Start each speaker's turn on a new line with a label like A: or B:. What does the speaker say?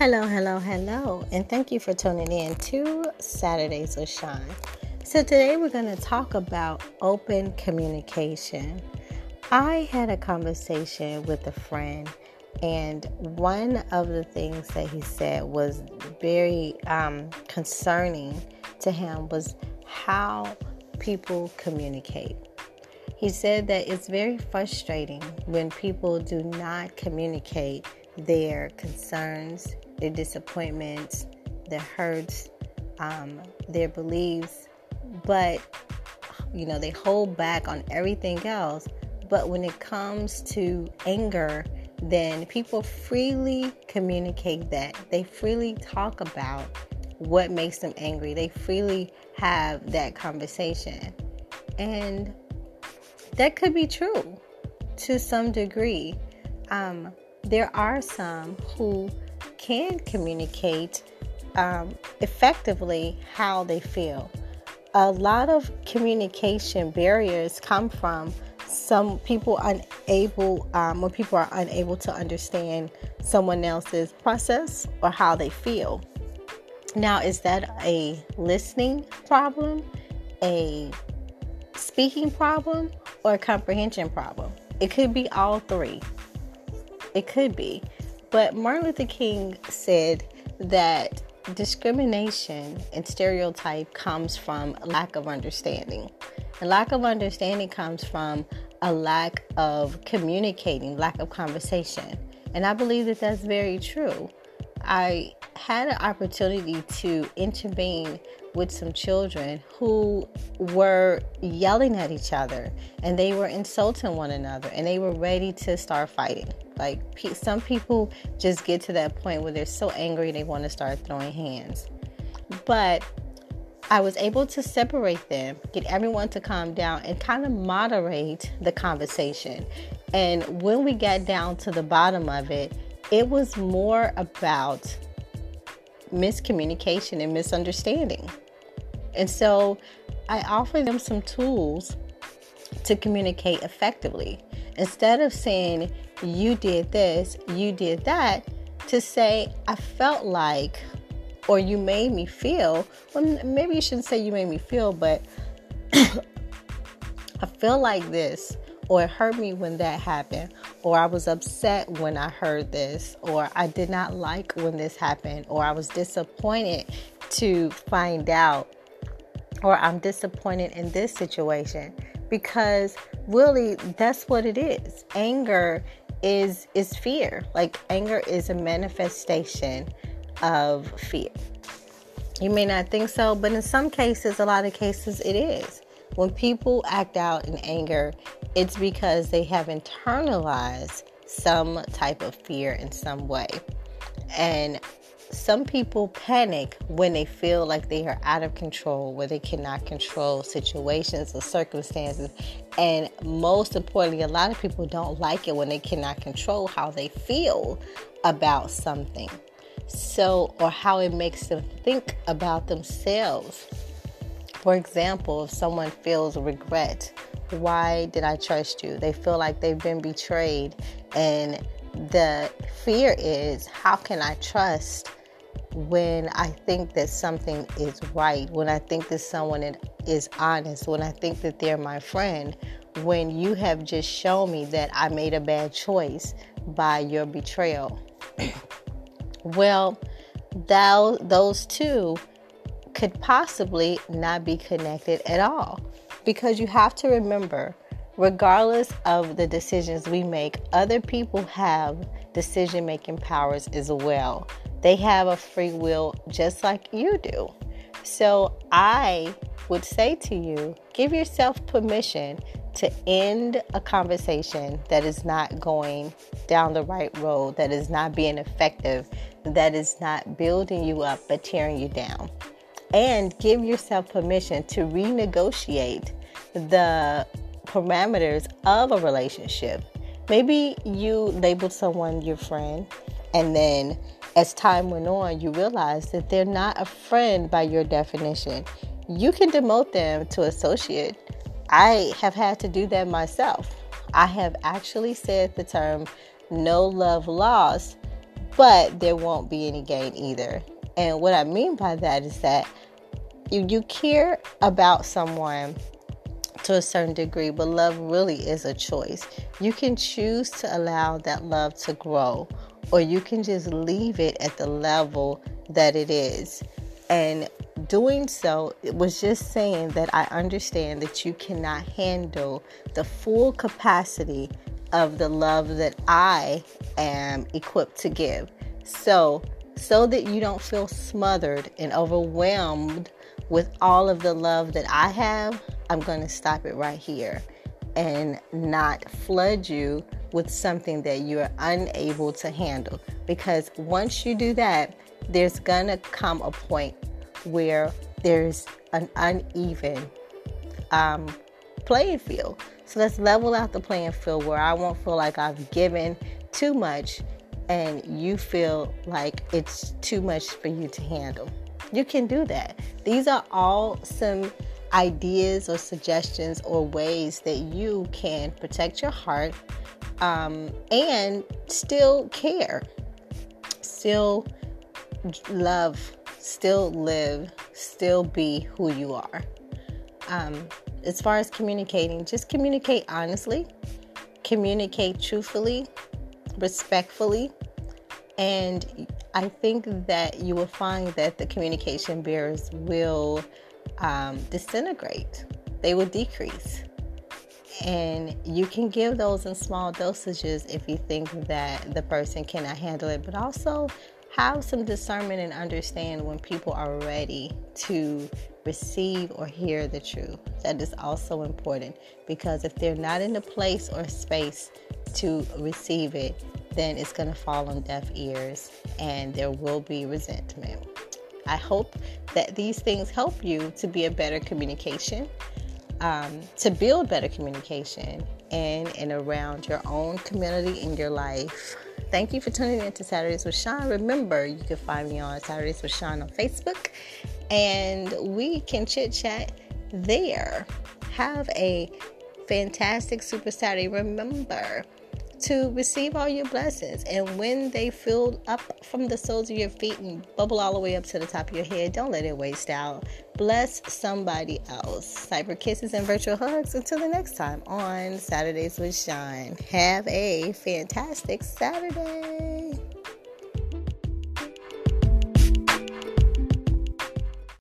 A: Hello, hello, hello, and thank you for tuning in to Saturdays with Shaun. So, today we're going to talk about open communication. I had a conversation with a friend, and one of the things that he said was very um, concerning to him was how people communicate. He said that it's very frustrating when people do not communicate their concerns, their disappointments, their hurts, um, their beliefs, but you know, they hold back on everything else. But when it comes to anger, then people freely communicate that. They freely talk about what makes them angry. They freely have that conversation. And that could be true to some degree. Um, there are some who can communicate um, effectively how they feel. A lot of communication barriers come from some people unable, um, when people are unable to understand someone else's process or how they feel. Now, is that a listening problem, a speaking problem, or a comprehension problem? It could be all three. It could be. But Martin Luther King said that discrimination and stereotype comes from lack of understanding. And lack of understanding comes from a lack of communicating, lack of conversation. And I believe that that's very true. I had an opportunity to intervene with some children who were yelling at each other and they were insulting one another and they were ready to start fighting. Like some people just get to that point where they're so angry they want to start throwing hands. But I was able to separate them, get everyone to calm down, and kind of moderate the conversation. And when we got down to the bottom of it, it was more about miscommunication and misunderstanding. And so I offer them some tools to communicate effectively. Instead of saying, you did this, you did that, to say, I felt like, or you made me feel, well, maybe you shouldn't say you made me feel, but I feel like this, or it hurt me when that happened, or I was upset when I heard this, or I did not like when this happened, or I was disappointed to find out, or I'm disappointed in this situation. Because really, that's what it is. Anger is is fear. Like anger is a manifestation of fear. You may not think so, but in some cases, a lot of cases, it is. When people act out in anger, it's because they have internalized some type of fear in some way. And some people panic when they feel like they are out of control, where they cannot control situations or circumstances. And most importantly, a lot of people don't like it when they cannot control how they feel about something. So, or how it makes them think about themselves. For example, if someone feels regret, why did I trust you? They feel like they've been betrayed. And the fear is, how can I trust when I think that something is right, when I think that someone is honest, when I think that they're my friend, when you have just shown me that I made a bad choice by your betrayal? well, thou, those two could possibly not be connected at all. Because you have to remember, regardless of the decisions we make, other people have decision making powers as well. They have a free will just like you do. So I would say to you give yourself permission to end a conversation that is not going down the right road, that is not being effective, that is not building you up but tearing you down and give yourself permission to renegotiate the parameters of a relationship. Maybe you labeled someone your friend, and then as time went on, you realize that they're not a friend by your definition. You can demote them to associate. I have had to do that myself. I have actually said the term no love lost but there won't be any gain either. And what I mean by that is that you, you care about someone to a certain degree, but love really is a choice. You can choose to allow that love to grow, or you can just leave it at the level that it is. And doing so it was just saying that I understand that you cannot handle the full capacity of the love that I am equipped to give. So, so that you don't feel smothered and overwhelmed with all of the love that I have, I'm going to stop it right here and not flood you with something that you're unable to handle. Because once you do that, there's to come a point where there's an uneven um, playing field. So let's level out the playing field where I won't feel like I've given too much and you feel like it's too much for you to handle. You can do that. These are all some ideas or suggestions or ways that you can protect your heart um, and still care, still love, still live, still be who you are. Um, as far as communicating, just communicate honestly, communicate truthfully, respectfully, and I think that you will find that the communication barriers will um, disintegrate, they will decrease. And you can give those in small dosages if you think that the person cannot handle it, but also have some discernment and understand when people are ready to receive or hear the truth. That is also important because if they're not in the place or space to receive it, then it's going to fall on deaf ears and there will be resentment. I hope that these things help you to be a better communication, um, to build better communication in and around your own community in your life. Thank you for tuning in to Saturdays with Shaun. Remember, you can find me on Saturdays with Shaun on Facebook, and we can chit chat there. Have a fantastic Super Saturday. Remember, to receive all your blessings. And when they fill up from the soles of your feet and bubble all the way up to the top of your head, don't let it waste out. Bless somebody else. Cyber kisses and virtual hugs. Until the next time on Saturdays with Shaun. Have a fantastic Saturday.